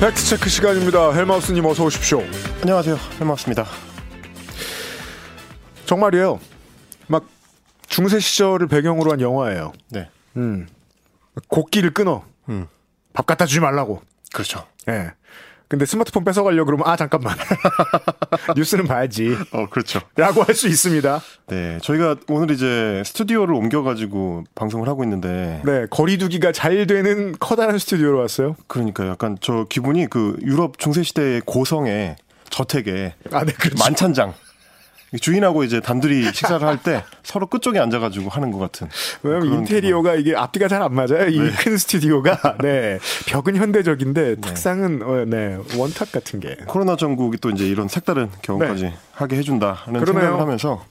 팩트체크 시간입니다. 헬마우스님 어서 오십시오. 안녕하세요. 헬마우스입니다. 정말이에요. 막 중세 시절을 배경으로 한 영화예요. 네. 음. 곡기를 끊어. 음. 밥 갖다 주지 말라고. 그렇죠. 예. 근데 스마트폰 뺏어가려고 그러면 아 잠깐만 뉴스는 봐야지 어, 그렇죠. 라고 할 수 있습니다 네. 저희가 오늘 이제 스튜디오를 옮겨가지고 방송을 하고 있는데. 네 거리두기가 잘 되는 커다란 스튜디오로 왔어요 그러니까 약간 저 기분이 그 유럽 중세 시대의 고성의 저택에. 아 네 그렇죠 만찬장. 주인하고 이제 단둘이 식사를 할 때 서로 끝쪽에 앉아가지고 하는 것 같은. 왜냐면 인테리어가 이게 앞뒤가 잘 안 맞아요 이큰 스튜디오가 네 벽은 현대적인데 탁상은 어, 네 원탁 같은 게 코로나 전국이 또 이제 이런 색다른 경험까지 네. 하게 해준다는 그러네요. 생각을 하면서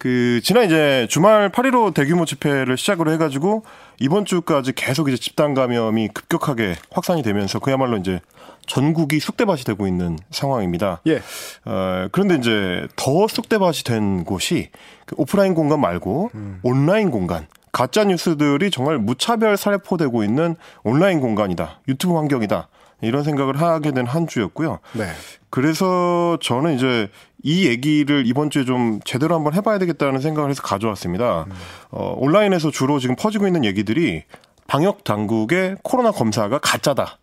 그 지난 이제 주말 8.15 대규모 집회를 시작으로 해가지고 이번 주까지 계속 이제 집단 감염이 급격하게 확산이 되면서 그야말로 이제 전국이 쑥대밭이 되고 있는 상황입니다. 예. 어, 그런데 이제 더 쑥대밭이 된 곳이 그 오프라인 공간 말고 음. 온라인 공간. 가짜 뉴스들이 정말 무차별 살포되고 있는 온라인 공간이다. 유튜브 환경이다. 이런 생각을 하게 된 한 주였고요. 네. 그래서 저는 이제 이 얘기를 이번 주에 좀 제대로 한번 해봐야 되겠다는 생각을 해서 가져왔습니다. 어, 온라인에서 주로 지금 퍼지고 있는 얘기들이 방역 당국의 코로나 검사가 가짜다.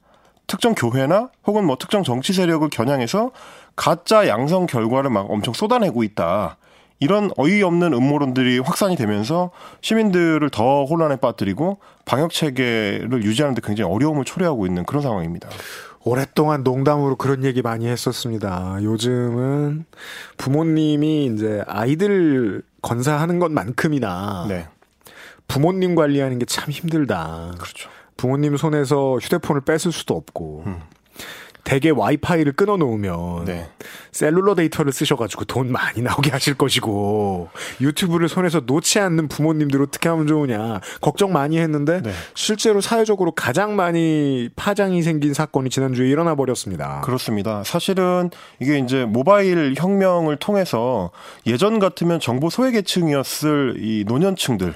특정 교회나 혹은 뭐 특정 정치 세력을 겨냥해서 가짜 양성 결과를 막 엄청 쏟아내고 있다. 이런 어이없는 음모론들이 확산이 되면서 시민들을 더 혼란에 빠뜨리고 방역 체계를 유지하는데 굉장히 어려움을 초래하고 있는 그런 상황입니다. 오랫동안 농담으로 그런 얘기 많이 했었습니다. 요즘은 부모님이 이제 아이들 건사하는 것만큼이나 네. 부모님 관리하는 게 참 힘들다. 그렇죠. 부모님 손에서 휴대폰을 뺏을 수도 없고 음. 대개 와이파이를 끊어 놓으면 네. 셀룰러 데이터를 쓰셔가지고 돈 많이 나오게 하실 것이고 유튜브를 손에서 놓지 않는 부모님들 어떻게 하면 좋으냐 걱정 많이 했는데 네. 실제로 사회적으로 가장 많이 파장이 생긴 사건이 지난주에 일어나 버렸습니다. 그렇습니다. 사실은 이게 이제 모바일 혁명을 통해서 예전 같으면 정보 소외계층이었을 이 노년층들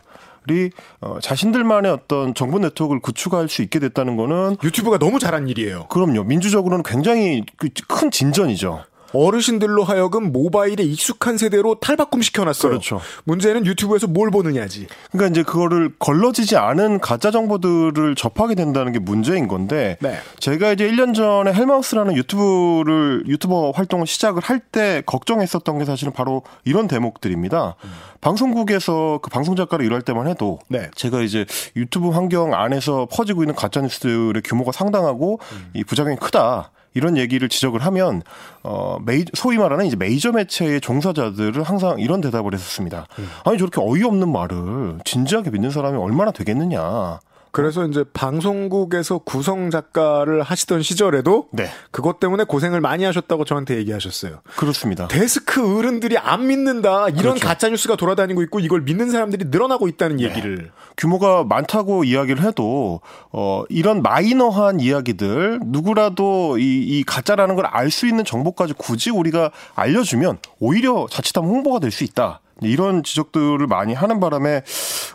이 어, 자신들만의 어떤 정보 네트워크를 구축할 수 있게 됐다는 거는 유튜브가 너무 잘한 일이에요. 그럼요 민주적으로는 굉장히 그큰 진전이죠. 어르신들로 하여금 모바일에 익숙한 세대로 탈바꿈 시켜놨어요. 그렇죠. 문제는 유튜브에서 뭘 보느냐지. 그러니까 이제 그거를 걸러지지 않은 가짜 정보들을 접하게 된다는 게 문제인 건데 네. 제가 이제 1년 전에 헬마우스라는 유튜브를 유튜버 활동을 시작을 할 때 걱정했었던 게 사실은 바로 이런 대목들입니다. 방송국에서 그 방송 작가로 일할 때만 해도 네. 제가 이제 유튜브 환경 안에서 퍼지고 있는 가짜 뉴스들의 규모가 상당하고 이 부작용이 크다. 이런 얘기를 지적을 하면 어 메이 소위 말하는 이제 메이저 매체의 종사자들은 항상 이런 대답을 했었습니다. 아니 저렇게 어이없는 말을 진지하게 믿는 사람이 얼마나 되겠느냐. 그래서 이제 방송국에서 구성 작가를 하시던 시절에도 네. 그것 때문에 고생을 많이 하셨다고 저한테 얘기하셨어요. 그렇습니다. 데스크 어른들이 안 믿는다. 이런 그렇죠. 가짜 뉴스가 돌아다니고 있고 이걸 믿는 사람들이 늘어나고 있다는 얘기를. 규모가 많다고 이야기를 해도 어 이런 마이너한 이야기들 누구라도 이, 이 가짜라는 걸 알 수 있는 정보까지 굳이 우리가 알려주면 오히려 자칫하면 홍보가 될 수 있다. 이런 지적들을 많이 하는 바람에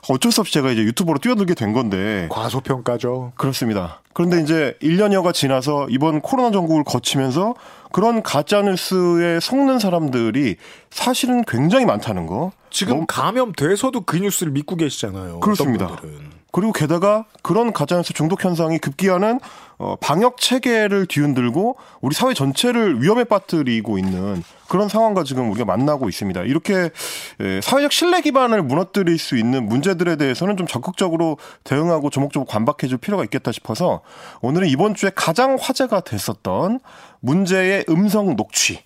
어쩔 수 없이 제가 이제 유튜버로 뛰어들게 된 건데 과소평가죠. 그렇습니다. 그런데 이제 1년여가 지나서 이번 코로나 전국을 거치면서 그런 가짜 뉴스에 속는 사람들이 사실은 굉장히 많다는 거. 지금 감염돼서도 그 뉴스를 믿고 계시잖아요. 그렇습니다. 그리고 게다가 그런 가짜뉴스 중독 현상이 급기야는 어, 방역 체계를 뒤흔들고 우리 사회 전체를 위험에 빠뜨리고 있는 그런 상황과 지금 우리가 만나고 있습니다. 이렇게 에, 사회적 신뢰 기반을 무너뜨릴 수 있는 문제들에 대해서는 좀 적극적으로 대응하고 조목조목 관박해줄 필요가 있겠다 싶어서 오늘은 이번 주에 가장 화제가 됐었던 문제의 음성 녹취.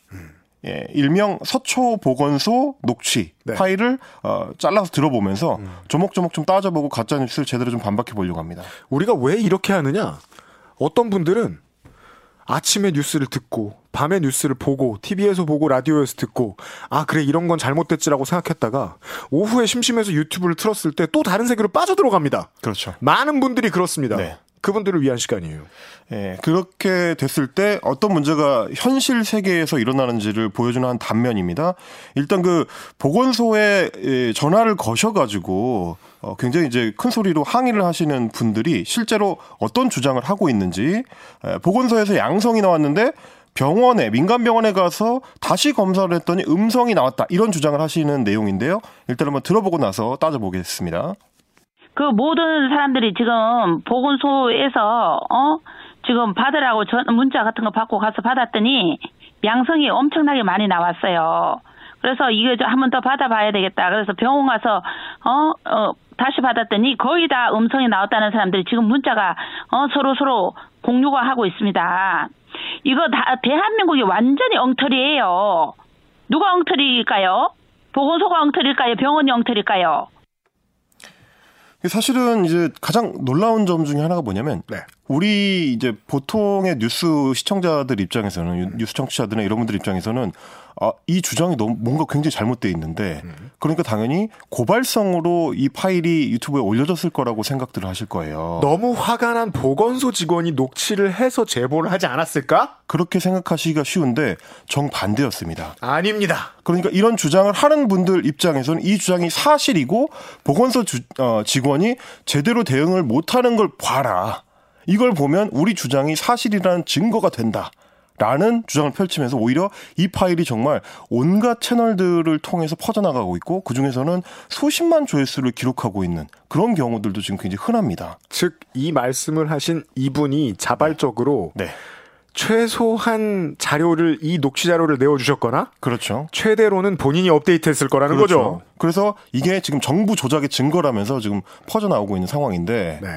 예, 일명 서초 보건소 녹취 네. 파일을 어, 잘라서 들어보면서 조목조목 좀 따져보고 가짜 뉴스를 제대로 좀 반박해 보려고 합니다. 우리가 왜 이렇게 하느냐? 어떤 분들은 아침에 뉴스를 듣고 밤에 뉴스를 보고 TV에서 보고 라디오에서 듣고 아 그래 이런 건 잘못됐지라고 생각했다가 오후에 심심해서 유튜브를 틀었을 때 또 다른 세계로 빠져들어갑니다. 그렇죠. 많은 분들이 그렇습니다. 네. 그분들을 위한 시간이에요. 예, 그렇게 됐을 때 어떤 문제가 현실 세계에서 일어나는지를 보여주는 한 단면입니다. 일단 그 보건소에 예, 전화를 거셔가지고 어, 굉장히 이제 큰 소리로 항의를 하시는 분들이 실제로 어떤 주장을 하고 있는지 예, 보건소에서 양성이 나왔는데 병원에 민간 병원에 가서 다시 검사를 했더니 음성이 나왔다 이런 주장을 하시는 내용인데요. 일단 한번 들어보고 나서 따져보겠습니다. 그 모든 사람들이 지금 보건소에서 어 지금 받으라고 전 문자 같은 거 받고 가서 받았더니 양성이 엄청나게 많이 나왔어요. 그래서 이거 한 번 더 받아봐야 되겠다. 그래서 병원 가서 어, 어 다시 받았더니 거의 다 음성이 나왔다는 사람들이 지금 문자가 어 서로 서로 공유가 하고 있습니다. 이거 다 대한민국이 완전히 엉터리예요. 누가 엉터리일까요? 보건소가 엉터리일까요? 병원이 엉터리일까요? 사실은 이제 가장 놀라운 점 중에 하나가 뭐냐면 네. 우리 이제 보통의 뉴스 시청자들 입장에서는 뉴스 청취자들이나 이런 분들 입장에서는 아, 이 주장이 너무 뭔가 굉장히 잘못돼 있는데 그러니까 당연히 고발성으로 이 파일이 유튜브에 올려졌을 거라고 생각들을 하실 거예요. 너무 화가 난 보건소 직원이 녹취를 해서 제보를 하지 않았을까? 그렇게 생각하시기가 쉬운데 정반대였습니다. 아닙니다. 그러니까 이런 주장을 하는 분들 입장에서는 이 주장이 사실이고 보건소 주, 어, 직원이 제대로 대응을 못하는 걸 봐라. 이걸 보면 우리 주장이 사실이라는 증거가 된다. 라는 주장을 펼치면서 오히려 이 파일이 정말 온갖 채널들을 통해서 퍼져나가고 있고 그중에서는 수십만 조회수를 기록하고 있는 그런 경우들도 지금 굉장히 흔합니다. 즉, 이 말씀을 하신 이분이 자발적으로 네. 최소한 자료를, 이 녹취 자료를 내어 주셨거나, 그렇죠. 최대로는 본인이 업데이트했을 거라는 그렇죠. 거죠. 그래서 이게 지금 정부 조작의 증거라면서 지금 퍼져 나오고 있는 상황인데 네.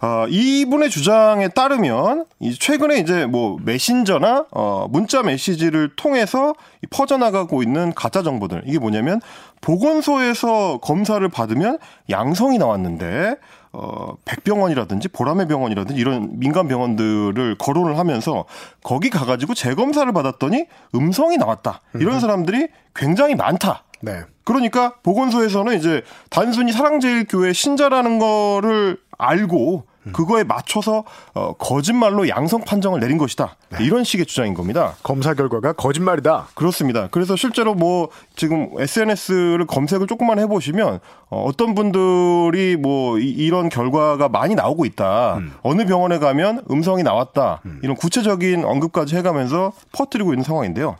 아, 이분의 주장에 따르면 최근에 이제 뭐 메신저나 어, 문자 메시지를 통해서 퍼져나가고 있는 가짜 정보들 이게 뭐냐면 보건소에서 검사를 받으면 양성이 나왔는데 어, 백병원이라든지 보라매 병원이라든지 이런 민간 병원들을 거론을 하면서 거기 가가지고 재검사를 받았더니 음성이 나왔다. 이런 사람들이 굉장히 많다. 네. 그러니까 보건소에서는 이제 단순히 사랑제일교회 신자라는 거를 알고 그거에 맞춰서 어, 거짓말로 양성 판정을 내린 것이다. 이런 식의 주장인 겁니다. 검사 결과가 거짓말이다. 그렇습니다. 그래서 실제로 뭐 지금 SNS를 검색을 조금만 해보시면 어, 어떤 분들이 뭐 이, 런 결과가 많이 나오고 있다. 어느 병원에 가면 음성이 나왔다. 이런 구체적인 언급까지 해가면서 퍼뜨리고 있는 상황인데요.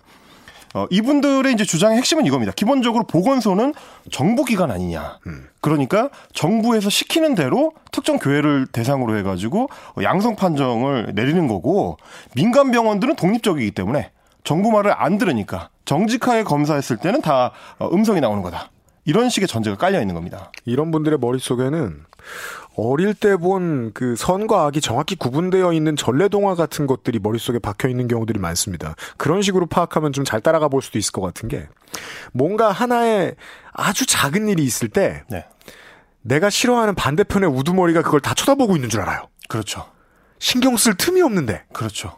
어, 이분들의 이제 주장의 핵심은 이겁니다. 기본적으로 보건소는 정부 기관 아니냐. 그러니까 정부에서 시키는 대로 특정 교회를 대상으로 해가지고 양성 판정을 내리는 거고 민간 병원들은 독립적이기 때문에 정부 말을 안 들으니까 정직하게 검사했을 때는 다 어, 음성이 나오는 거다. 이런 식의 전제가 깔려 있는 겁니다. 이런 분들의 머릿속에는 어릴 때 본 그 선과 악이 정확히 구분되어 있는 전래동화 같은 것들이 머릿속에 박혀 있는 경우들이 많습니다. 그런 식으로 파악하면 좀 잘 따라가 볼 수도 있을 것 같은 게 뭔가 하나의 아주 작은 일이 있을 때 네. 내가 싫어하는 반대편의 우두머리가 그걸 다 쳐다보고 있는 줄 알아요. 그렇죠. 신경 쓸 틈이 없는데. 그렇죠.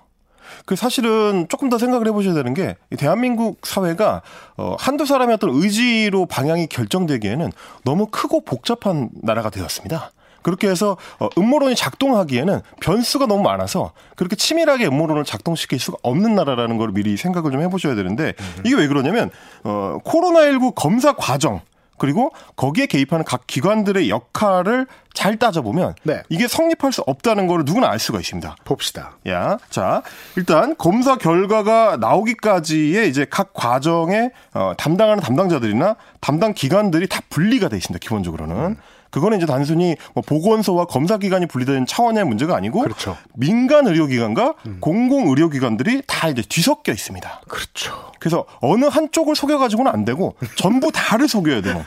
그 사실은 조금 더 생각을 해보셔야 되는 게 대한민국 사회가 어, 한두 사람의 어떤 의지로 방향이 결정되기에는 너무 크고 복잡한 나라가 되었습니다. 그렇게 해서 어, 음모론이 작동하기에는 변수가 너무 많아서 그렇게 치밀하게 음모론을 작동시킬 수가 없는 나라라는 걸 미리 생각을 좀 해보셔야 되는데 이게 왜 그러냐면 어, 코로나19 검사 과정 그리고 거기에 개입하는 각 기관들의 역할을 잘 따져보면 네. 이게 성립할 수 없다는 걸 누구나 알 수가 있습니다. 봅시다. 야, 자, 일단 검사 결과가 나오기까지의 이제 각 과정에 어, 담당하는 담당자들이나 담당 기관들이 다 분리가 돼 있습니다. 기본적으로는. 그거는 이제 단순히 뭐 보건소와 검사기관이 분리된 차원의 문제가 아니고 그렇죠. 민간 의료기관과 공공 의료기관들이 다 이제 뒤섞여 있습니다. 그렇죠. 그래서 어느 한쪽을 속여가지고는 안 되고 전부 다를 속여야 되는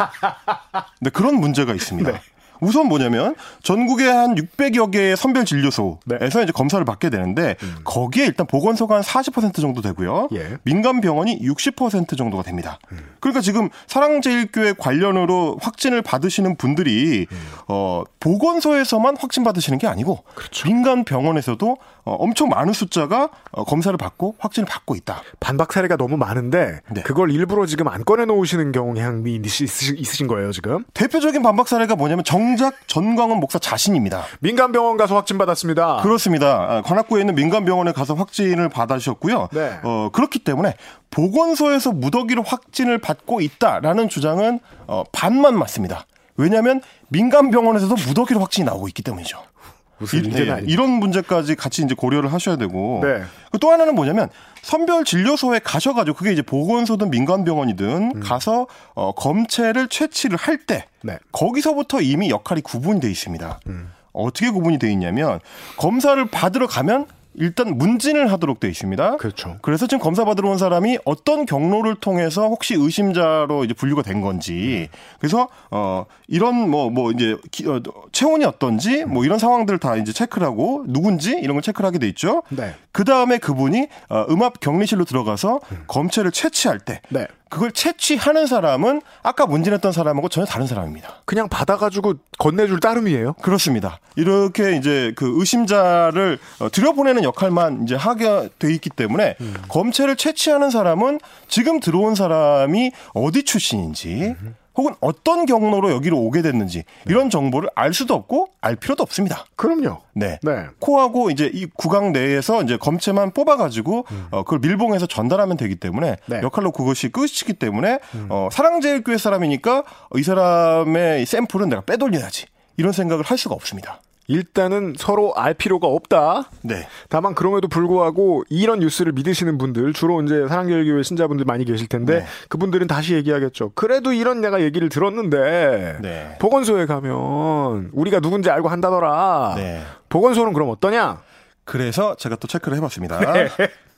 네, 그런 문제가 있습니다. 우선 뭐냐면 전국에 한 600여 개의 선별 진료소에서 네. 이제 검사를 받게 되는데 거기에 일단 보건소가 한 40% 정도 되고요. 예. 민간 병원이 60% 정도가 됩니다. 그러니까 지금 사랑제일교회 관련으로 확진을 받으시는 분들이 어 보건소에서만 확진 받으시는 게 아니고 민간 병원에서도 어, 엄청 많은 숫자가 어, 검사를 받고 확진을 받고 있다. 반박 사례가 너무 많은데 네. 그걸 일부러 지금 안 꺼내 놓으시는 경향이 있으시- 있으신 거예요, 지금. 대표적인 반박 사례가 뭐냐면 정작 전광훈 목사 자신입니다. 민간 병원 가서 확진 받았습니다. 그렇습니다. 아, 관악구에 있는 민간 병원에 가서 확진을 받으셨고요. 네. 어, 그렇기 때문에 보건소에서 무더기로 확진을 받고 있다라는 주장은 어, 반만 맞습니다. 왜냐하면 민간 병원에서도 무더기로 확진이 나오고 있기 때문이죠. 무슨 이, 문제는 예, 아닙니다. 이런 문제까지 같이 이제 고려를 하셔야 되고 네. 그또 하나는 뭐냐면 선별 진료소에 가셔가지고 그게 이제 보건소든 민간 병원이든 가서 어, 검체를 채취를 할때 네. 거기서부터 이미 역할이 구분이 돼 있습니다. 어떻게 구분이 돼 있냐면 검사를 받으러 가면 일단 문진을 하도록 돼 있습니다. 그렇죠. 그래서 지금 검사 받으러 온 사람이 어떤 경로를 통해서 혹시 의심자로 이제 분류가 된 건지 그래서 어 이런 뭐뭐 이제 기, 어, 체온이 어떤지 뭐 이런 상황들을 다 이제 체크를 하고 누군지 이런 걸 체크를 하게 돼 있죠. 네. 그 다음에 그분이 어, 음압 격리실로 들어가서 검체를 채취할 때 네. 그걸 채취하는 사람은 아까 문진했던 사람하고 전혀 다른 사람입니다. 그냥 받아가지고 건네줄 따름이에요. 그렇습니다. 이렇게 이제 그 의심자를 어, 들여보내는 역할만 이제 하게 돼 있기 때문에 검체를 채취하는 사람은 지금 들어온 사람이 어디 출신인지 혹은 어떤 경로로 여기로 오게 됐는지 이런 정보를 알 수도 없고 알 필요도 없습니다. 그럼요. 네. 네. 코하고 이제 이 구강 내에서 이제 검체만 뽑아가지고 어, 그걸 밀봉해서 전달하면 되기 때문에 네. 역할로 그것이 끝이기 때문에 어, 사랑제일교회 사람이니까 이 사람의 샘플은 내가 빼돌려야지 이런 생각을 할 수가 없습니다. 일단은 서로 알 필요가 없다. 네. 다만 그럼에도 불구하고 이런 뉴스를 믿으시는 분들 주로 이제 사랑교회 신자분들 많이 계실 텐데 네. 그분들은 다시 얘기하겠죠. 그래도 이런 내가 얘기를 들었는데 네. 보건소에 가면 우리가 누군지 알고 한다더라. 네. 보건소는 그럼 어떠냐? 그래서 제가 또 체크를 해봤습니다. 네.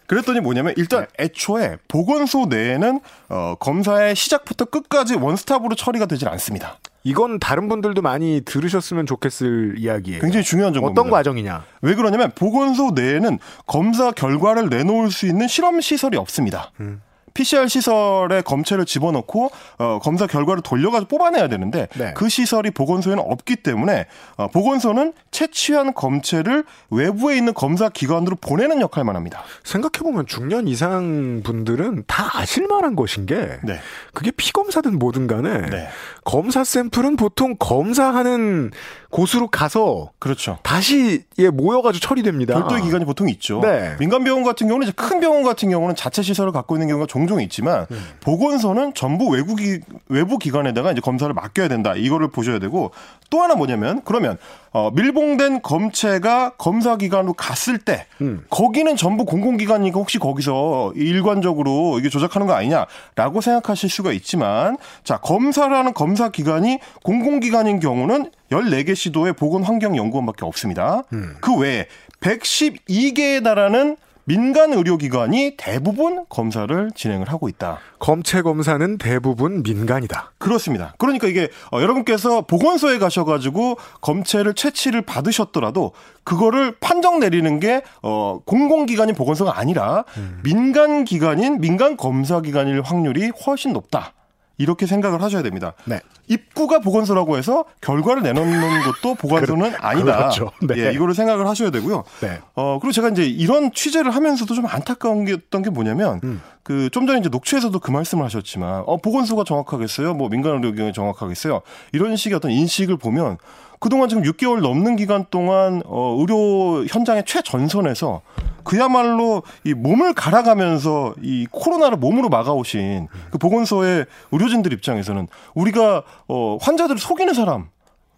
그랬더니 뭐냐면 일단 애초에 보건소 내에는 어, 검사의 시작부터 끝까지 원스톱으로 처리가 되질 않습니다. 이건 다른 분들도 많이 들으셨으면 좋겠을 이야기예요. 굉장히 중요한 정보입니다. 어떤 과정이냐? 왜 그러냐면 보건소 내에는 검사 결과를 내놓을 수 있는 실험 시설이 없습니다. 음. PCR 시설에 검체를 집어넣고 어, 검사 결과를 돌려가지고 뽑아내야 되는데 네. 그 시설이 보건소에는 없기 때문에 어, 보건소는 채취한 검체를 외부에 있는 검사 기관으로 보내는 역할만 합니다. 생각해보면 중년 이상 분들은 다 아실만한 것인 게 네. 그게 피검사든 뭐든 간에 네. 검사 샘플은 보통 검사하는 곳으로 가서 그렇죠. 다시 예 모여가지고 처리됩니다. 별도의 기관이 보통 있죠. 네. 민간 병원 같은 경우는 이제 큰 병원 같은 경우는 자체 시설을 갖고 있는 경우가 종종 있지만 음. 보건소는 전부 기 외부 기관에다가 이제 검사를 맡겨야 된다. 이거를 보셔야 되고 또 하나 뭐냐면 그러면 어 밀봉된 검체가 검사 기관으로 갔을 때 음. 거기는 전부 공공기관이니까 혹시 거기서 일관적으로 이게 조작하는 거 아니냐라고 생각하실 수가 있지만 자 검사라는 검사 기관이 공공기관인 경우는 14개 시도의 보건환경연구원밖에 없습니다. 그 외에 112개에 달하는 민간 의료기관이 대부분 검사를 진행을 하고 있다. 검체 검사는 대부분 민간이다. 그렇습니다. 그러니까 이게 어, 여러분께서 보건소에 가셔가지고 검체를 채취를 받으셨더라도 그거를 판정 내리는 게 어, 공공기관인 보건소가 아니라 민간 기관인 민간 검사 기관일 확률이 훨씬 높다. 이렇게 생각을 하셔야 됩니다. 네. 입구가 보건소라고 해서 결과를 내놓는 것도 보건소는 아니다. 그렇죠. 네. 예, 이거를 생각을 하셔야 되고요. 네. 어, 그리고 제가 이제 이런 취재를 하면서도 좀 안타까운 게 어떤 게 뭐냐면, 음. 그, 좀 전에 이제 녹취에서도 그 말씀을 하셨지만, 어, 보건소가 정확하겠어요? 뭐, 민간의료기관이 정확하겠어요? 이런 식의 어떤 인식을 보면, 그동안 지금 6개월 넘는 기간 동안, 어, 의료 현장의 최전선에서 그야말로 이 몸을 갈아가면서 이 코로나를 몸으로 막아오신 그 보건소의 의료진들 입장에서는 우리가, 어, 환자들을 속이는 사람,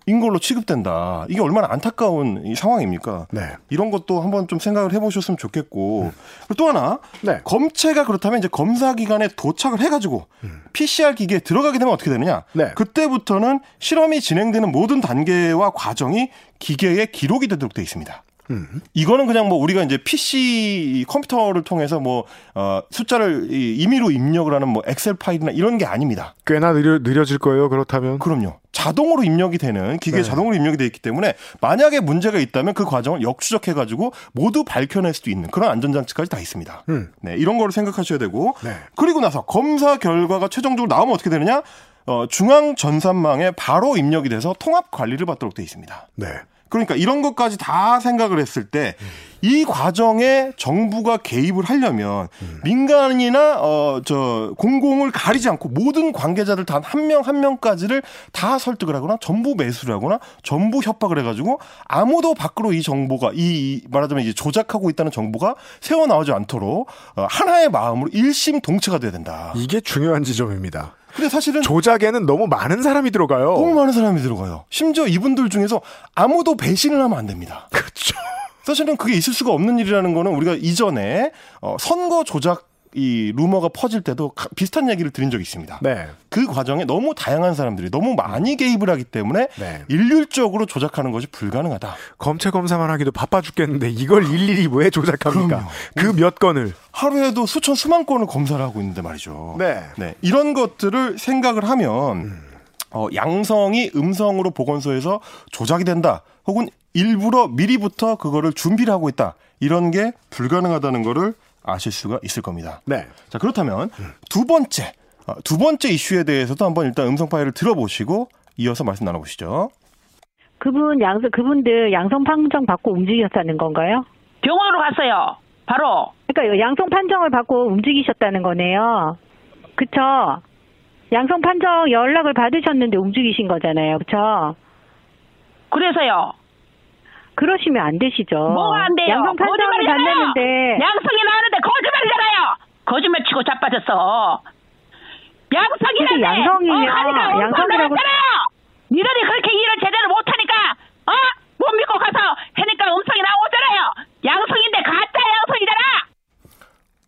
인 걸로 취급된다. 이게 얼마나 안타까운 이 상황입니까? 네. 이런 것도 한번 좀 생각을 해보셨으면 좋겠고 그리고 또 하나 네. 검체가 그렇다면 이제 검사 기관에 도착을 해가지고 PCR 기계에 들어가게 되면 어떻게 되느냐? 네. 그때부터는 실험이 진행되는 모든 단계와 과정이 기계에 기록이 되도록 돼 있습니다. 이거는 그냥 뭐 우리가 이제 PC 컴퓨터를 통해서 뭐 어, 숫자를 이 임의로 입력을 하는 뭐 엑셀 파일이나 이런 게 아닙니다. 꽤나 느려, 느려질 거예요. 그렇다면. 그럼요. 자동으로 입력이 되는 기계에 네. 자동으로 입력이 돼 있기 때문에 만약에 문제가 있다면 그 과정을 역추적해 가지고 모두 밝혀낼 수도 있는 그런 안전장치까지 다 있습니다. 음. 네, 이런 거를 생각하셔야 되고 네. 그리고 나서 검사 결과가 최종적으로 나오면 어떻게 되느냐? 어, 중앙 전산망에 바로 입력이 돼서 통합 관리를 받도록 돼 있습니다. 네. 그러니까 이런 것까지 다 생각을 했을 때 이 과정에 정부가 개입을 하려면 음. 민간이나 어 저 공공을 가리지 않고 모든 관계자들 단 한명한 명까지를 다 설득을 하거나 전부 매수를 하거나 전부 협박을 해가지고 아무도 밖으로 이 정보가 이 말하자면 이제 조작하고 있다는 정보가 새어 나오지 않도록 어, 하나의 마음으로 일심 동체가 돼야 된다. 이게 중요한 지점입니다. 근데 사실은 조작에는 너무 많은 사람이 들어가요. 너무 많은 사람이 들어가요. 심지어 이분들 중에서 아무도 배신을 하면 안 됩니다. 그렇죠. 사실은 그게 있을 수가 없는 일이라는 거는 우리가 이전에 어, 선거 조작 이 루머가 퍼질 때도 비슷한 얘기를 드린 적이 있습니다. 네. 그 과정에 너무 다양한 사람들이 너무 많이 개입을 하기 때문에 네. 일률적으로 조작하는 것이 불가능하다. 검체 검사만 하기도 바빠 죽겠는데 이걸 일일이 왜 조작합니까? 그 몇 건을 하루에도 수천 수만 건을 검사를 하고 있는데 말이죠. 네. 네. 이런 것들을 생각을 하면 음. 어, 양성이 음성으로 보건소에서 조작이 된다. 혹은 일부러 미리부터 그거를 준비를 하고 있다. 이런 게 불가능하다는 거를 아실 수가 있을 겁니다. 네. 자, 그렇다면 두 번째, 어, 두 번째 이슈에 대해서도 한번 일단 음성 파일을 들어보시고 이어서 말씀 나눠보시죠. 그분 양성 그분들 양성 판정 받고 움직였다는 건가요? 병원으로 갔어요. 바로. 그러니까 양성 판정을 받고 움직이셨다는 거네요. 그쵸? 양성 판정 연락을 받으셨는데 움직이신 거잖아요. 그쵸? 그래서요. 그러시면 안 되시죠. 뭐가 안 돼요? 양성 판정을 받는데 양성이 나왔는데 거짓말이잖아요. 거짓말 치고 자빠졌어. 양성이라는데 양성이면 어, 양성이라고 니들이 그렇게 일을 제대로 못하니까 어? 못 믿고 가서 해니까 음성이 나오잖아요. 양성인데 양성이잖아.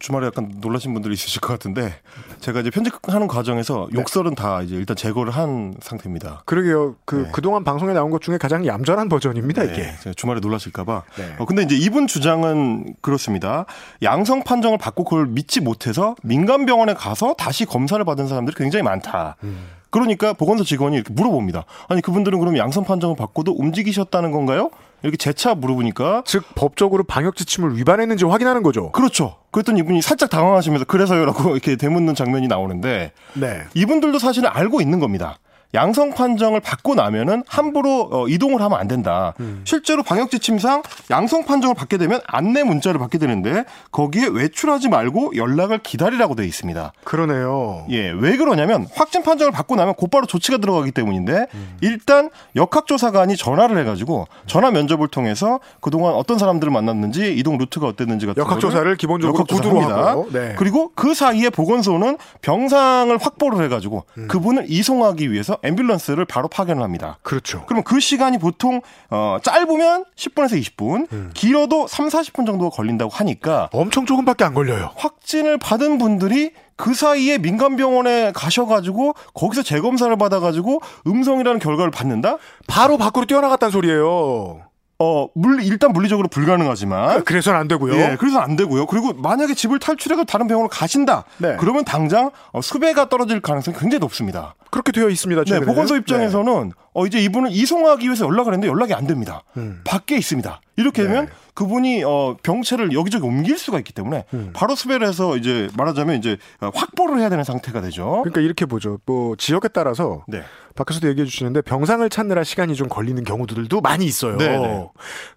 주말에 약간 놀라신 분들이 있으실 것 같은데 제가 이제 편집하는 과정에서 네. 욕설은 다 이제 일단 제거를 한 상태입니다. 그러게요. 그 네. 그동안 방송에 나온 것 중에 가장 얌전한 버전입니다, 네. 이게. 주말에 놀라실까 봐. 네. 어, 근데 이제 이분 주장은 그렇습니다. 양성 판정을 받고 그걸 믿지 못해서 민간 병원에 가서 다시 검사를 받은 사람들이 굉장히 많다. 음. 그러니까 보건소 직원이 이렇게 물어봅니다. 아니 그분들은 그럼 양성 판정을 받고도 움직이셨다는 건가요? 이렇게 재차 물어보니까 즉 법적으로 방역 지침을 위반했는지 확인하는 거죠. 그렇죠. 그랬더니 이분이 살짝 당황하시면서 그래서요라고 이렇게 되묻는 장면이 나오는데 네. 이분들도 사실은 알고 있는 겁니다. 양성 판정을 받고 나면은 함부로 어, 이동을 하면 안 된다. 음. 실제로 방역 지침상 양성 판정을 받게 되면 안내 문자를 받게 되는데 거기에 외출하지 말고 연락을 기다리라고 되어 있습니다. 그러네요. 예, 왜 그러냐면 확진 판정을 받고 나면 곧바로 조치가 들어가기 때문인데 음. 일단 역학조사관이 전화를 해가지고 전화 면접을 통해서 그동안 어떤 사람들을 만났는지 이동 루트가 어땠는지 같은 역학조사를 기본적으로 구두로 하고 네. 그리고 그 사이에 보건소는 병상을 확보를 해가지고 음. 그분을 이송하기 위해서 앰뷸런스를 바로 파견을 합니다. 그렇죠. 그러면 그 시간이 보통 어 짧으면 10분에서 20분, 음. 길어도 3, 40분 정도가 걸린다고 하니까 엄청 조금밖에 안 걸려요. 확진을 받은 분들이 그 사이에 민간 병원에 가셔가지고 거기서 재검사를 받아가지고 음성이라는 결과를 받는다? 바로 밖으로 뛰어나갔다는 소리예요. 어, 물, 일단 물리적으로 불가능하지만. 그래서는 안 되고요. 예, 그래서 안 되고요. 그리고 만약에 집을 탈출해서 다른 병원으로 가신다. 네. 그러면 당장 어, 수배가 떨어질 가능성이 굉장히 높습니다. 그렇게 되어 있습니다. 네, 보건소 입장에서는 네. 어, 이제 이분을 이송하기 위해서 연락을 했는데 연락이 안 됩니다. 음. 밖에 있습니다. 이렇게 되면 네. 그분이 어, 병체를 여기저기 옮길 수가 있기 때문에 음. 바로 수배를 해서 이제 말하자면 이제 어, 확보를 해야 되는 상태가 되죠. 그러니까 이렇게 보죠. 뭐 지역에 따라서 네. 밖에서도 얘기해 주시는데 병상을 찾느라 시간이 좀 걸리는 경우들도 많이 있어요. 네네. 네.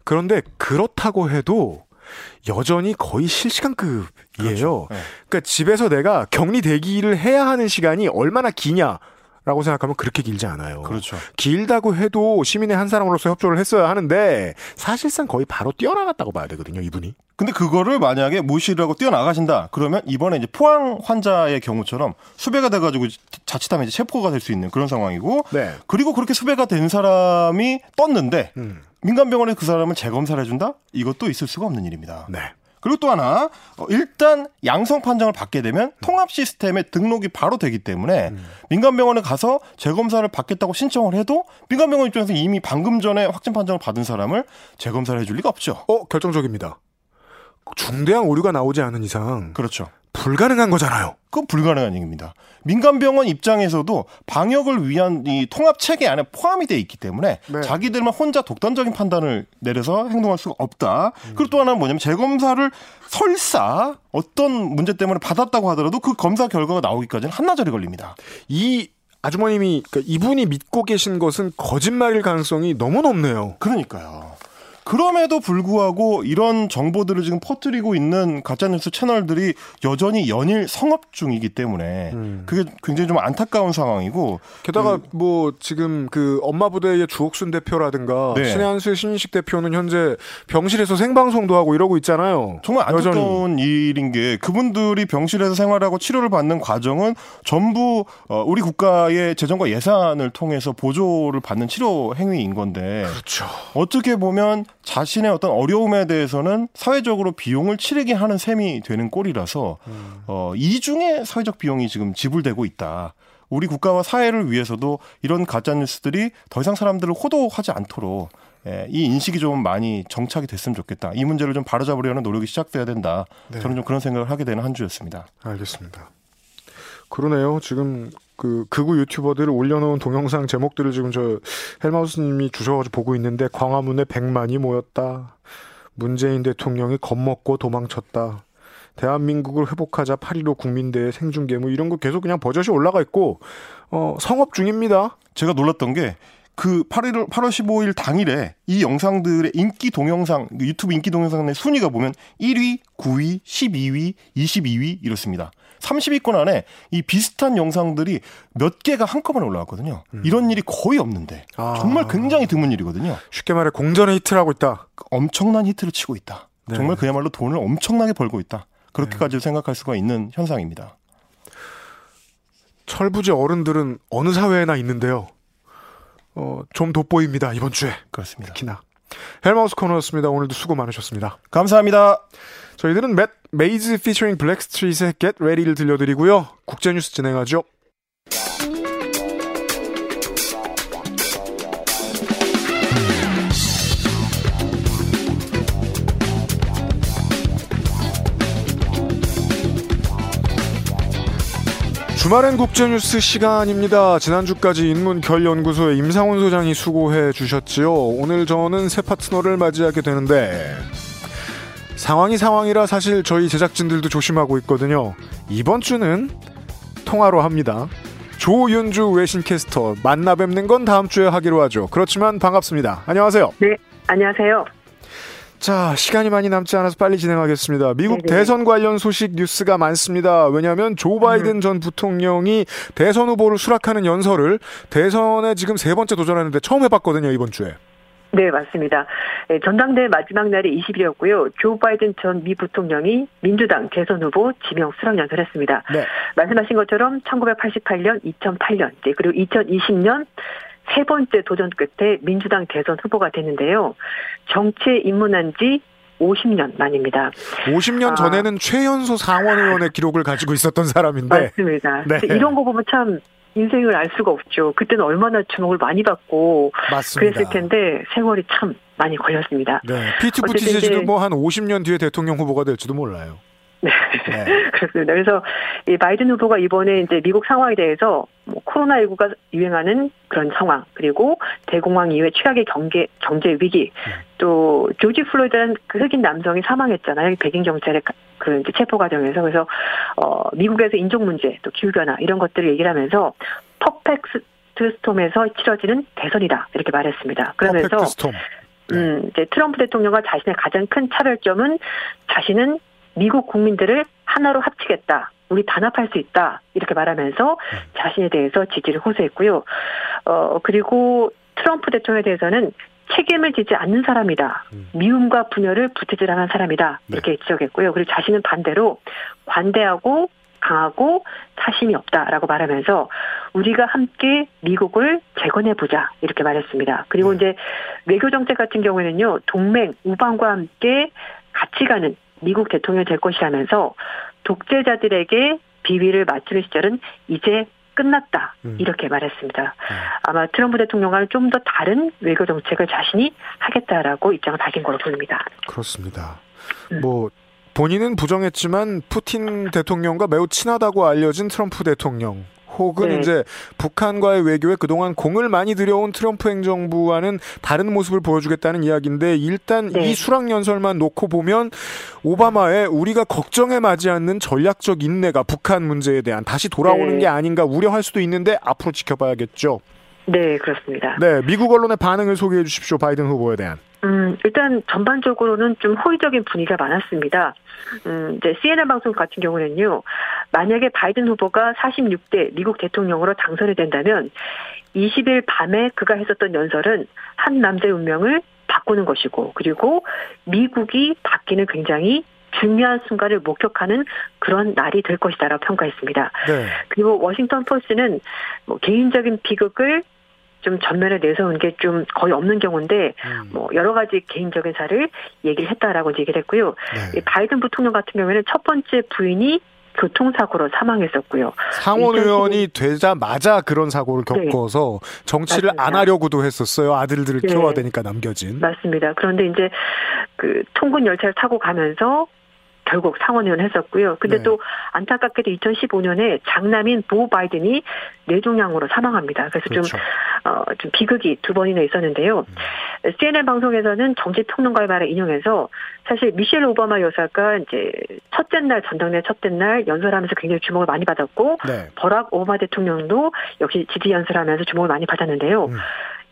그런데 그렇다고 해도 여전히 거의 실시간급이에요. 그렇죠. 네. 그러니까 집에서 내가 격리 대기를 해야 하는 시간이 얼마나 기냐. 라고 생각하면 그렇게 길지 않아요. 그렇죠. 길다고 해도 시민의 한 사람으로서 협조를 했어야 하는데 사실상 거의 바로 뛰어나갔다고 봐야 되거든요, 이분이. 근데 그거를 만약에 무시를 하고 뛰어나가신다. 그러면 이번에 이제 포항 환자의 경우처럼 수배가 돼가지고 자칫하면 이제 체포가 될 수 있는 그런 상황이고. 네. 그리고 그렇게 수배가 된 사람이 떴는데 음. 민간병원에 그 사람을 재검사를 해준다? 이것도 있을 수가 없는 일입니다. 네. 그리고 또 하나 어, 일단 양성 판정을 받게 되면 통합 시스템에 등록이 바로 되기 때문에 음. 민간 병원에 가서 재검사를 받겠다고 신청을 해도 민간 병원 입장에서 이미 방금 전에 확진 판정을 받은 사람을 재검사를 해줄 리가 없죠. 어 결정적입니다. 중대한 오류가 나오지 않은 이상 그렇죠. 불가능한 거잖아요. 그건 불가능한 얘기입니다. 민간병원 입장에서도 방역을 위한 이 통합 체계 안에 포함이 돼 있기 때문에 네. 자기들만 혼자 독단적인 판단을 내려서 행동할 수가 없다. 음. 그리고 또 하나는 뭐냐면 재검사를 설사 어떤 문제 때문에 받았다고 하더라도 그 검사 결과가 나오기까지는 한나절이 걸립니다. 이 아주머님이 그러니까 이분이 믿고 계신 것은 거짓말일 가능성이 너무 높네요. 그러니까요. 그럼에도 불구하고 이런 정보들을 지금 퍼뜨리고 있는 가짜뉴스 채널들이 여전히 연일 성업 중이기 때문에 음. 그게 굉장히 좀 안타까운 상황이고 게다가 뭐 지금 그 엄마 부대의 주옥순 대표라든가 네. 신의 한수의 신인식 대표는 현재 병실에서 생방송도 하고 이러고 있잖아요. 정말. 안타까운 일인 게 그분들이 병실에서 생활하고 치료를 받는 과정은 전부 어, 우리 국가의 재정과 예산을 통해서 보조를 받는 치료 행위인 건데 그렇죠. 어떻게 보면 자신의 어떤 어려움에 대해서는 사회적으로 비용을 치르게 하는 셈이 되는 꼴이라서 어, 이중의 사회적 비용이 지금 지불되고 있다. 우리 국가와 사회를 위해서도 이런 가짜 뉴스들이 더 이상 사람들을 호도하지 않도록 예, 이 인식이 좀 많이 정착이 됐으면 좋겠다. 이 문제를 좀 바로잡으려는 노력이 시작돼야 된다. 네. 저는 좀 그런 생각을 하게 되는 한 주였습니다. 알겠습니다. 그러네요. 지금 그 극우 유튜버들을 올려놓은 동영상 제목들을 지금 저 헬마우스님이 주셔가지고 보고 있는데 광화문에 100만이 모였다. 문재인 대통령이 겁먹고 도망쳤다. 대한민국을 회복하자 8.15 국민대회 생중계 뭐 이런 거 계속 그냥 버젓이 올라가 있고 어 성업 중입니다. 제가 놀랐던 게 그 8월 8월 15일 당일에 이 영상들의 인기 동영상 그 유튜브 인기 동영상의 순위가 보면 1위, 9위, 12위, 22위 이렇습니다. 30위권 안에 이 비슷한 영상들이 몇 개가 한꺼번에 올라왔거든요. 이런 일이 거의 없는데 아. 정말 굉장히 드문 일이거든요. 쉽게 말해 공전의 히트를 하고 있다. 엄청난 히트를 치고 있다. 네. 정말 그야말로 돈을 엄청나게 벌고 있다. 그렇게까지 생각할 수가 있는 현상입니다. 철부지 어른들은 어느 사회에나 있는데요. 어, 좀 돋보입니다. 이번 주에. 그렇습니다. 특히나. 헬마우스 코너였습니다. 오늘도 수고 많으셨습니다. 감사합니다. 저희들은 맷 메이즈 피처링 블랙스트리트의 Get Ready를 들려드리고요. 국제뉴스 진행하죠. 주말엔 국제뉴스 시간입니다. 지난주까지 인문결연구소의 임상훈 소장이 수고해 주셨지요. 오늘 저는 새 파트너를 맞이하게 되는데 상황이 상황이라 사실 저희 제작진들도 조심하고 있거든요. 이번 주는 통화로 합니다. 조윤주 외신캐스터 만나 뵙는 건 다음 주에 하기로 하죠. 그렇지만 반갑습니다. 안녕하세요. 네, 안녕하세요. 자, 시간이 많이 남지 않아서 빨리 진행하겠습니다. 미국 네네. 대선 관련 소식 뉴스가 많습니다. 왜냐하면 조 바이든 음. 전 부통령이 대선 후보를 수락하는 연설을 대선에 지금 세 번째 도전하는데 처음 해봤거든요, 이번 주에. 네, 맞습니다. 네, 전당대회 마지막 날이 20일이었고요. 조 바이든 전 미 부통령이 민주당 대선 후보 지명 수락 연설했습니다. 네. 말씀하신 것처럼 1988년, 2008년, 네, 그리고 2020년 세 번째 도전 끝에 민주당 대선 후보가 됐는데요. 정치에 입문한 지 50년 만입니다. 50년 아. 전에는 최연소 상원 의원의 기록을 가지고 있었던 사람인데. 맞습니다. 네. 이런 거 보면 참 인생을 알 수가 없죠. 그때는 얼마나 주목을 많이 받고 맞습니다. 그랬을 텐데 세월이 참 많이 걸렸습니다. 네. 피트 이제- 뭐한 50년 뒤에 대통령 후보가 될지도 몰라요. 네. 네. 그렇습니다. 그래서 이 바이든 후보가 이번에 이제 미국 상황에 대해서 뭐 코로나19가 유행하는 그런 상황 그리고 대공황 이후의 최악의 경제 경제 위기 또 조지 플로이드라는 그 흑인 남성이 사망했잖아요. 백인 경찰의 가- 그 이제 체포 과정에서 그래서 어 미국에서 인종 문제 또 기후 변화 이런 것들을 얘기를 하면서 퍼펙트 스톰에서 치러지는 대선이다 이렇게 말했습니다. 그러면서. 네. 음, 이제 트럼프 대통령과 자신의 가장 큰 차별점은 자신은 미국 국민들을 하나로 합치겠다. 우리 단합할 수 있다. 이렇게 말하면서 자신에 대해서 지지를 호소했고요. 어, 그리고 트럼프 대통령에 대해서는 책임을 지지 않는 사람이다. 음. 미움과 분열을 부채질하는 사람이다. 네. 이렇게 지적했고요. 그리고 자신은 반대로 관대하고 강하고 사심이 없다라고 말하면서 우리가 함께 미국을 재건해 보자 이렇게 말했습니다. 그리고 네. 이제 외교 정책 같은 경우에는요 동맹 우방과 함께 같이 가는 미국 대통령이 될 것이라면서 독재자들에게 비위를 맞추는 시절은 이제 끝났다 음. 이렇게 말했습니다. 아마 트럼프 대통령과는 좀 더 다른 외교 정책을 자신이 하겠다라고 입장을 밝힌 걸로 보입니다. 그렇습니다. 음. 뭐 본인은 부정했지만 푸틴 대통령과 매우 친하다고 알려진 트럼프 대통령 혹은 네. 이제 북한과의 외교에 그동안 공을 많이 들여온 트럼프 행정부와는 다른 모습을 보여주겠다는 이야기인데 일단 네. 이 수락 연설만 놓고 보면 오바마의 우리가 걱정에 맞지 않는 전략적 인내가 북한 문제에 대한 다시 돌아오는 네. 게 아닌가 우려할 수도 있는데 앞으로 지켜봐야겠죠. 네 그렇습니다. 네, 미국 언론의 반응을 소개해 주십시오. 바이든 후보에 대한. 음, 일단 전반적으로는 좀 호의적인 분위기가 많았습니다. 음, 이제 CNN 방송 같은 경우는요, 만약에 바이든 후보가 46대 미국 대통령으로 당선이 된다면 20일 밤에 그가 했었던 연설은 한 남자의 운명을 바꾸는 것이고, 그리고 미국이 바뀌는 굉장히 중요한 순간을 목격하는 그런 날이 될 것이다라고 평가했습니다. 네. 그리고 워싱턴 포스는 뭐 개인적인 비극을 좀 전면에 내세운 게 좀 거의 없는 경우인데 음. 뭐 여러 가지 개인적인 사를 얘기를 했다라고 얘기를 했고요. 네. 이 바이든 부통령 같은 경우에는 첫 번째 부인이 교통사고로 사망했었고요. 상원 의원이 되자마자 그런 사고를 겪어서 정치를 안 네. 맞습니다. 하려고도 했었어요. 아들들을 네. 키워야 되니까 남겨진. 맞습니다. 그런데 이제 그 통근 열차를 타고 가면서 결국 상원의원 했었고요. 근데 네. 또 안타깝게도 2015년에 장남인 보 바이든이 뇌종양으로 사망합니다. 그래서 그렇죠. 좀, 어, 좀 비극이 두 번이나 있었는데요. CNN 방송에서는 정치평론가의 말을 인용해서 사실 미셸 오바마 여사가 이제 첫째 날 전당대 첫째 날 연설하면서 굉장히 주목을 많이 받았고 네. 버락 오바마 대통령도 역시 지지 연설하면서 주목을 많이 받았는데요. 음.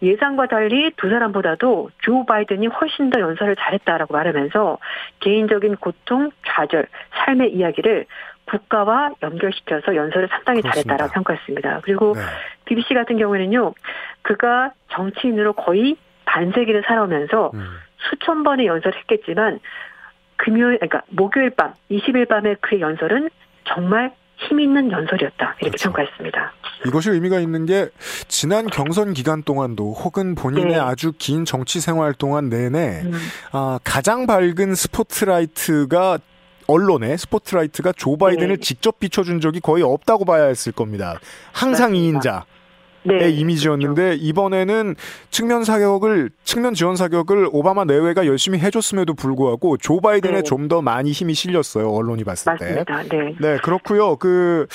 예상과 달리 두 사람보다도 조 바이든이 훨씬 더 연설을 잘했다라고 말하면서 개인적인 고통, 좌절, 삶의 이야기를 국가와 연결시켜서 연설을 상당히 그렇습니다. 잘했다라고 평가했습니다. 그리고 네. BBC 같은 경우에는요, 그가 정치인으로 거의 반세기를 살아오면서 음. 수천 번의 연설을 했겠지만 금요일, 그러니까 목요일 밤, 20일 밤의 그의 연설은 정말 힘 있는 연설이었다 이렇게 그렇죠. 평가했습니다. 이것이 의미가 있는 게 지난 경선 기간 동안도 혹은 본인의 네. 아주 긴 정치 생활 동안 내내 음, 아, 가장 밝은 스포트라이트가 언론의 스포트라이트가 조 바이든을 네. 직접 비춰준 적이 거의 없다고 봐야 했을 겁니다. 항상 맞습니다. 이인자의 네, 이미지였는데 이번에는 측면 사격을 측면 지원 사격을 오바마 내외가 열심히 해줬음에도 불구하고 조 바이든에 네. 좀더 많이 힘이 실렸어요 언론이 봤을 때. 맞습니다. 네. 네, 그렇고요. 그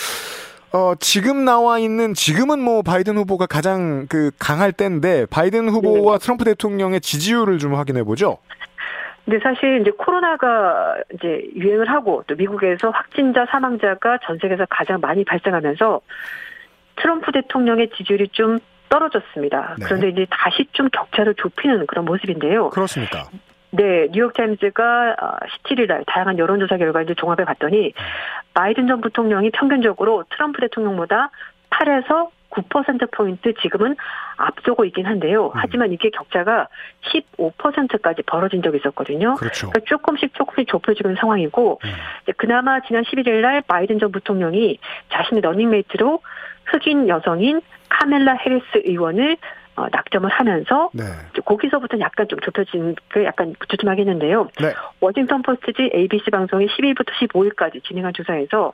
어, 지금 나와 있는 지금은 뭐 바이든 후보가 가장 그 강할 때인데 바이든 후보와 트럼프 대통령의 지지율을 좀 확인해 보죠. 근데 사실 이제 코로나가 이제 유행을 하고 또 미국에서 확진자 사망자가 전 세계에서 가장 많이 발생하면서 트럼프 대통령의 지지율이 좀 떨어졌습니다. 네. 그런데 이제 다시 좀 격차를 좁히는 그런 모습인데요. 그렇습니까? 네, 뉴욕타임즈가 17일 날 다양한 여론조사 결과 이제 종합해 봤더니 바이든 전 부통령이 평균적으로 트럼프 대통령보다 8에서 9%포인트 지금은 앞서고 있긴 한데요. 하지만 이게 격차가 15%까지 벌어진 적이 있었거든요. 그렇죠. 그러니까 조금씩 조금씩 좁혀지는 상황이고 음. 그나마 지난 11일 날 바이든 전 부통령이 자신의 러닝메이트로 흑인 여성인 카멜라 해리스 의원을 어, 낙점을 하면서 네. 거기서부터 약간 좀 좁혀진 그 약간 주춤하게 했는데요. 네. 워싱턴 포스트지 ABC 방송이 10일부터 15일까지 진행한 조사에서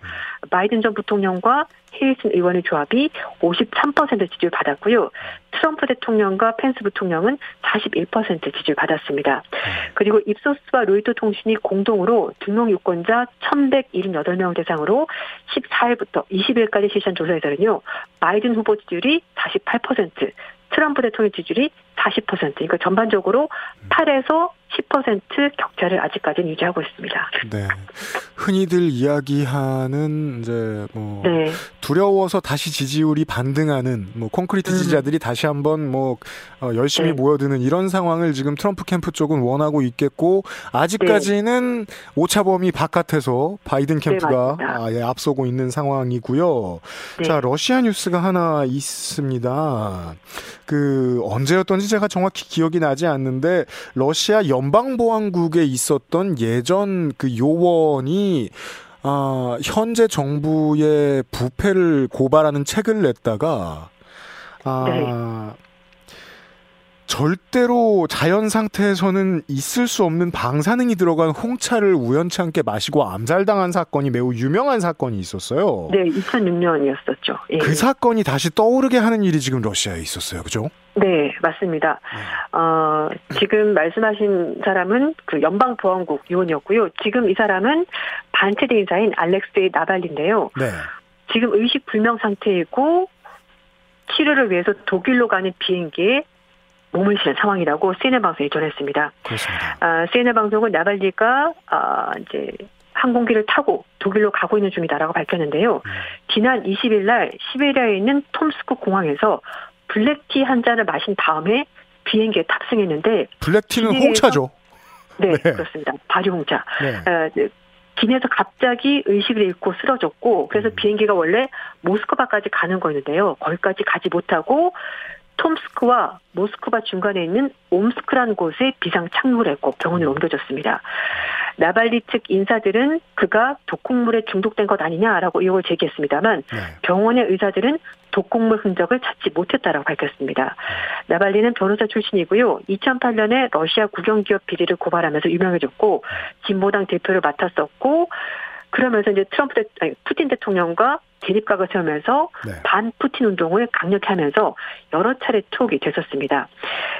바이든 전 부통령과 해리슨 의원의 조합이 53% 지지를 받았고요. 트럼프 대통령과 펜스 부통령은 41% 지지를 받았습니다. 그리고 입소스와 로이터 통신이 공동으로 등록 유권자 1,178명 대상으로 14일부터 20일까지 실시한 조사에서는요. 바이든 후보 지지율이 48%, 트럼프 대통령 지지율이 40%. 그러니까 전반적으로 8에서 10% 격차를 아직까지는 유지하고 있습니다. 네. 흔히들 이야기하는 이제 뭐 네. 두려워서 다시 지지율이 반등하는 뭐 콘크리트 음. 지지자들이 다시 한번 뭐 어, 열심히 네. 모여드는 이런 상황을 지금 트럼프 캠프 쪽은 원하고 있겠고 아직까지는 오차범위 바깥에서 바이든 캠프가 네, 맞습니다. 아, 예, 앞서고 있는 상황이고요. 네. 자 러시아 뉴스가 하나 있습니다. 그 언제였던지 제가 정확히 기억이 나지 않는데 러시아 연방보안국에 있었던 예전 그 요원이 아, 현재 정부의 부패를 고발하는 책을 냈다가 아, 네. 절대로 자연 상태에서는 있을 수 없는 방사능이 들어간 홍차를 우연치 않게 마시고 암살당한 사건이 매우 유명한 사건이 있었어요. 네, 2006년이었었죠. 예. 그 사건이 다시 떠오르게 하는 일이 지금 러시아에 있었어요. 그죠? 네, 맞습니다. 어, 지금 말씀하신 사람은 그 연방보안국 요원이었고요. 지금 이 사람은 반체제 인사인 알렉세이 나발리인데요. 네. 지금 의식 불명 상태이고 치료를 위해서 독일로 가는 비행기에 몸을 실은 상황이라고 CNN 방송이 전했습니다. 그렇습니다. 아, CNN 방송은 나발리가 아, 이제 항공기를 타고 독일로 가고 있는 중이다라고 밝혔는데요. 지난 20일 날 시베리아에 있는 톰스크 공항에서 블랙티 한 잔을 마신 다음에 비행기에 탑승했는데 블랙티는 홍차죠. 네, 네. 그렇습니다. 발효홍차. 네. 어, 네, 기내에서 갑자기 의식을 잃고 쓰러졌고 그래서 음. 비행기가 원래 모스크바까지 가는 거였는데요. 거기까지 가지 못하고 톰스크와 모스크바 중간에 있는 옴스크라는 곳에 비상 착륙을 했고 병원으로 옮겨졌습니다. 나발리 측 인사들은 그가 독극물에 중독된 것 아니냐라고 의혹을 제기했습니다만 네. 병원의 의사들은 독극물 흔적을 찾지 못했다라고 밝혔습니다. 나발리는 변호사 출신이고요. 2008년에 러시아 국영기업 비리를 고발하면서 유명해졌고 진보당 대표를 맡았었고 그러면서 이제 트럼프 대, 아니, 푸틴 대통령과 대립각을 세우면서 네. 반 푸틴 운동을 강력히 하면서 여러 차례 투옥이 됐었습니다.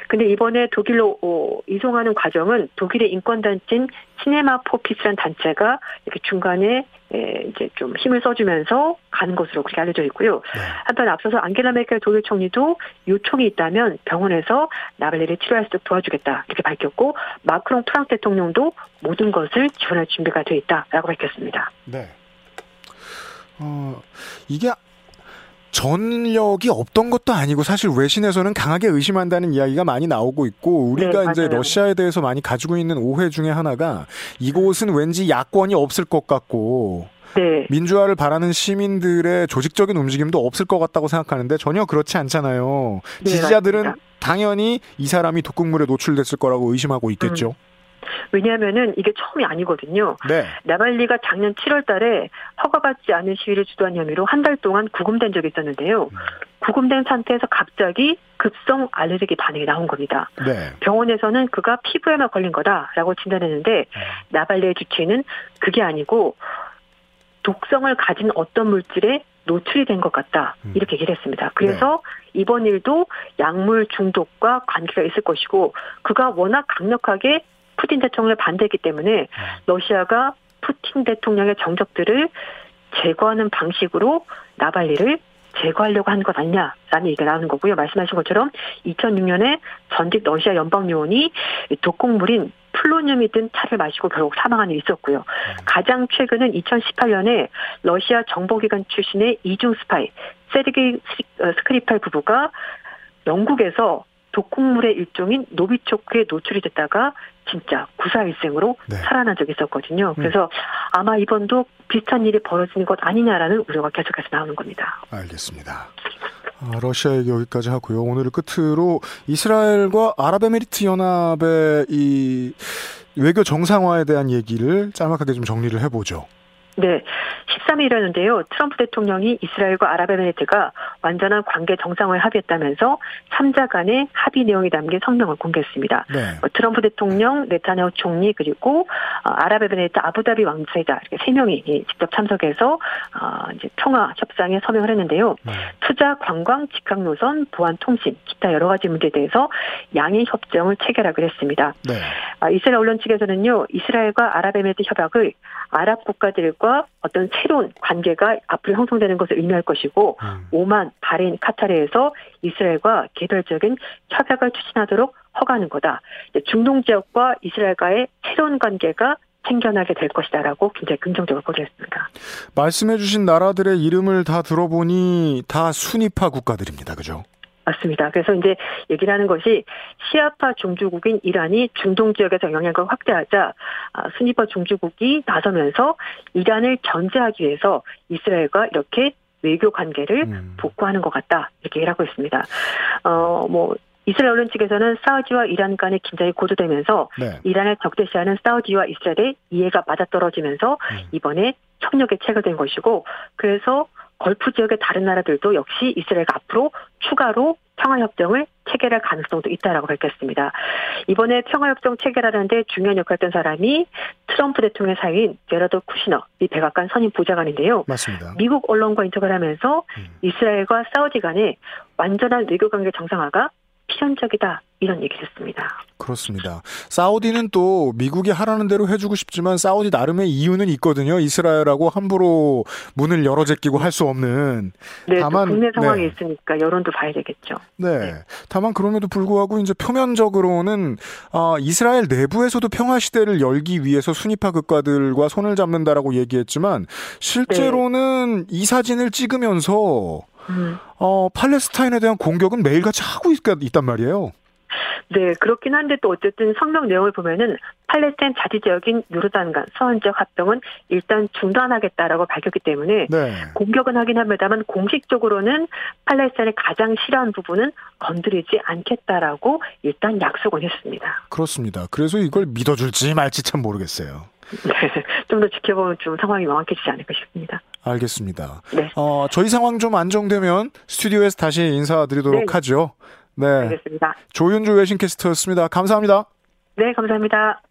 근데 이번에 독일로 어, 이송하는 과정은 독일의 인권단체인 Cinema for Peace라는 단체가 이렇게 중간에 에, 이제 좀 힘을 써주면서 가는 것으로 그렇게 알려져 있고요. 네. 한편 앞서서 안겔라 메르켈 독일 총리도 요청이 있다면 병원에서 나발리를 치료할 수 있도록 도와주겠다 이렇게 밝혔고 마크롱 프랑스 대통령도 모든 것을 지원할 준비가 되어 있다라고 밝혔습니다. 네. 어, 이게 전력이 없던 것도 아니고 사실 외신에서는 강하게 의심한다는 이야기가 많이 나오고 있고 우리가 네, 이제. 러시아에 대해서 많이 가지고 있는 오해 중에 하나가 이곳은 왠지 야권이 없을 것 같고 네. 민주화를 바라는 시민들의 조직적인 움직임도 없을 것 같다고 생각하는데 전혀 그렇지 않잖아요. 네, 지지자들은 맞습니다. 당연히 이 사람이 독극물에 노출됐을 거라고 의심하고 있겠죠. 왜냐하면은 이게 처음이 아니거든요. 네. 나발리가 작년 7월 달에 허가받지 않은 시위를 주도한 혐의로 한 달 동안 구금된 적이 있었는데요. 구금된 상태에서 갑자기 급성 알레르기 반응이 나온 겁니다. 네. 병원에서는 그가 피부에만 걸린 거다라고 진단했는데 나발리의 주치의는 그게 아니고 독성을 가진 어떤 물질에 노출이 된 것 같다 음. 이렇게 얘기를 했습니다. 그래서 이번 일도 약물 중독과 관계가 있을 것이고 그가 워낙 강력하게 푸틴 대통령을 반대했기 때문에 러시아가 푸틴 대통령의 정적들을 제거하는 방식으로 나발리를 제거하려고 한 것 아니냐라는 얘기가 나오는 거고요. 말씀하신 것처럼 2006년에 전직 러시아 연방요원이 독극물인 폴로늄이 든 차를 마시고 결국 사망한 일이 있었고요. 가장 최근은 2018년에 러시아 정보기관 출신의 이중 스파이 세르게이 스- 어, 스크리팔 부부가 영국에서 독극물의 일종인 노비초크에 노출이 됐다가 진짜 구사일생으로 네. 살아난 적이 있었거든요. 그래서 아마 이번도 비슷한 일이 벌어지는 것 아니냐라는 우려가 계속해서 나오는 겁니다. 알겠습니다. 아, 러시아 얘기 여기까지 하고요. 오늘을 끝으로 이스라엘과 아랍에미리트 연합의 이 외교 정상화에 대한 얘기를 짤막하게 좀 정리를 해보죠. 네. 13일이었는데요. 트럼프 대통령이 이스라엘과 아랍에미리트가 완전한 관계 정상화에 합의했다면서 3자 간의 합의 내용이 담긴 성명을 공개했습니다. 네. 어, 트럼프 대통령, 네타냐후 총리 그리고 어, 아랍에미리트 아부다비 왕세자 이렇게 세 명이 예, 직접 참석해서 어, 이제 평화 협상에 서명을 했는데요. 네. 투자, 관광, 직항 노선, 보안, 통신, 기타 여러 가지 문제에 대해서 양해 협정을 체결하기로 했습니다. 네. 아, 이스라엘 언론 측에서는요, 이스라엘과 아랍에미리트 협약을 아랍 국가들과 어떤 새로운 관계가 앞으로 형성되는 것을 의미할 것이고, 음. 오만, 바레인, 카타르에서 이스라엘과 개별적인 협약을 추진하도록 허가하는 거다. 중동 지역과 이스라엘과의 새로운 관계가 생겨나게 될 것이다라고 굉장히 긍정적으로 보도했습니다. 말씀해주신 나라들의 이름을 다 들어보니 다 수니파 국가들입니다. 그죠? 맞습니다. 그래서 이제 얘기를 하는 것이 시아파 종주국인 이란이 중동 지역에서 영향력을 확대하자 아, 수니파 종주국이 나서면서 이란을 견제하기 위해서 이스라엘과 이렇게 외교 관계를 음. 복구하는 것 같다 이렇게 얘기를 하고 있습니다. 어뭐 이스라엘 언론 측에서는 사우디와 이란 간의 긴장이 고조되면서 네. 이란을 적대시하는 사우디와 이스라엘의 이해가 맞아떨어지면서 음. 이번에 협약이 체결된 것이고 그래서 걸프 지역의 다른 나라들도 역시 이스라엘과 앞으로 추가로 평화협정을 체결할 가능성도 있다라고 밝혔습니다. 이번에 평화협정 체결하는데 중요한 역할을 했던 사람이 트럼프 대통령의 사위인 제라드 쿠시너, 이 백악관 선임 보좌관인데요. 맞습니다. 미국 언론과 인터뷰를 하면서 음. 이스라엘과 사우디 간의 완전한 외교 관계 정상화가 필연적이다 이런 얘기를 했습니다. 그렇습니다. 사우디는 또 미국이 하라는 대로 해주고 싶지만 사우디 나름의 이유는 있거든요. 이스라엘하고 함부로 문을 열어 제끼고 할 수 없는. 네, 또 다만, 국내 상황이 네. 있으니까 여론도 봐야 되겠죠. 네. 다만 그럼에도 불구하고 이제 표면적으로는 아, 이스라엘 내부에서도 평화 시대를 열기 위해서 순위파 국가들과 손을 잡는다라고 얘기했지만 실제로는 이 사진을 찍으면서 음. 어, 팔레스타인에 대한 공격은 매일같이 하고 있, 있단 말이에요. 네, 그렇긴 한데 또 어쨌든 성명 내용을 보면은 팔레스타인 자치 지역인 누르단간 서한 지역 합병은 일단 중단하겠다라고 밝혔기 때문에 네. 공격은 하긴 합니다만 공식적으로는 팔레스타인의 가장 싫어하는 부분은 건드리지 않겠다라고 일단 약속은 했습니다. 그렇습니다. 그래서 이걸 믿어줄지 말지 참 모르겠어요. 네, 좀 더 지켜보면 좀 상황이 명확해지지 않을까 싶습니다. 알겠습니다. 네. 어, 저희 상황 좀 안정되면 스튜디오에서 다시 인사드리도록 네. 하죠. 네. 알겠습니다. 조윤주 외신캐스터였습니다. 감사합니다. 네, 감사합니다.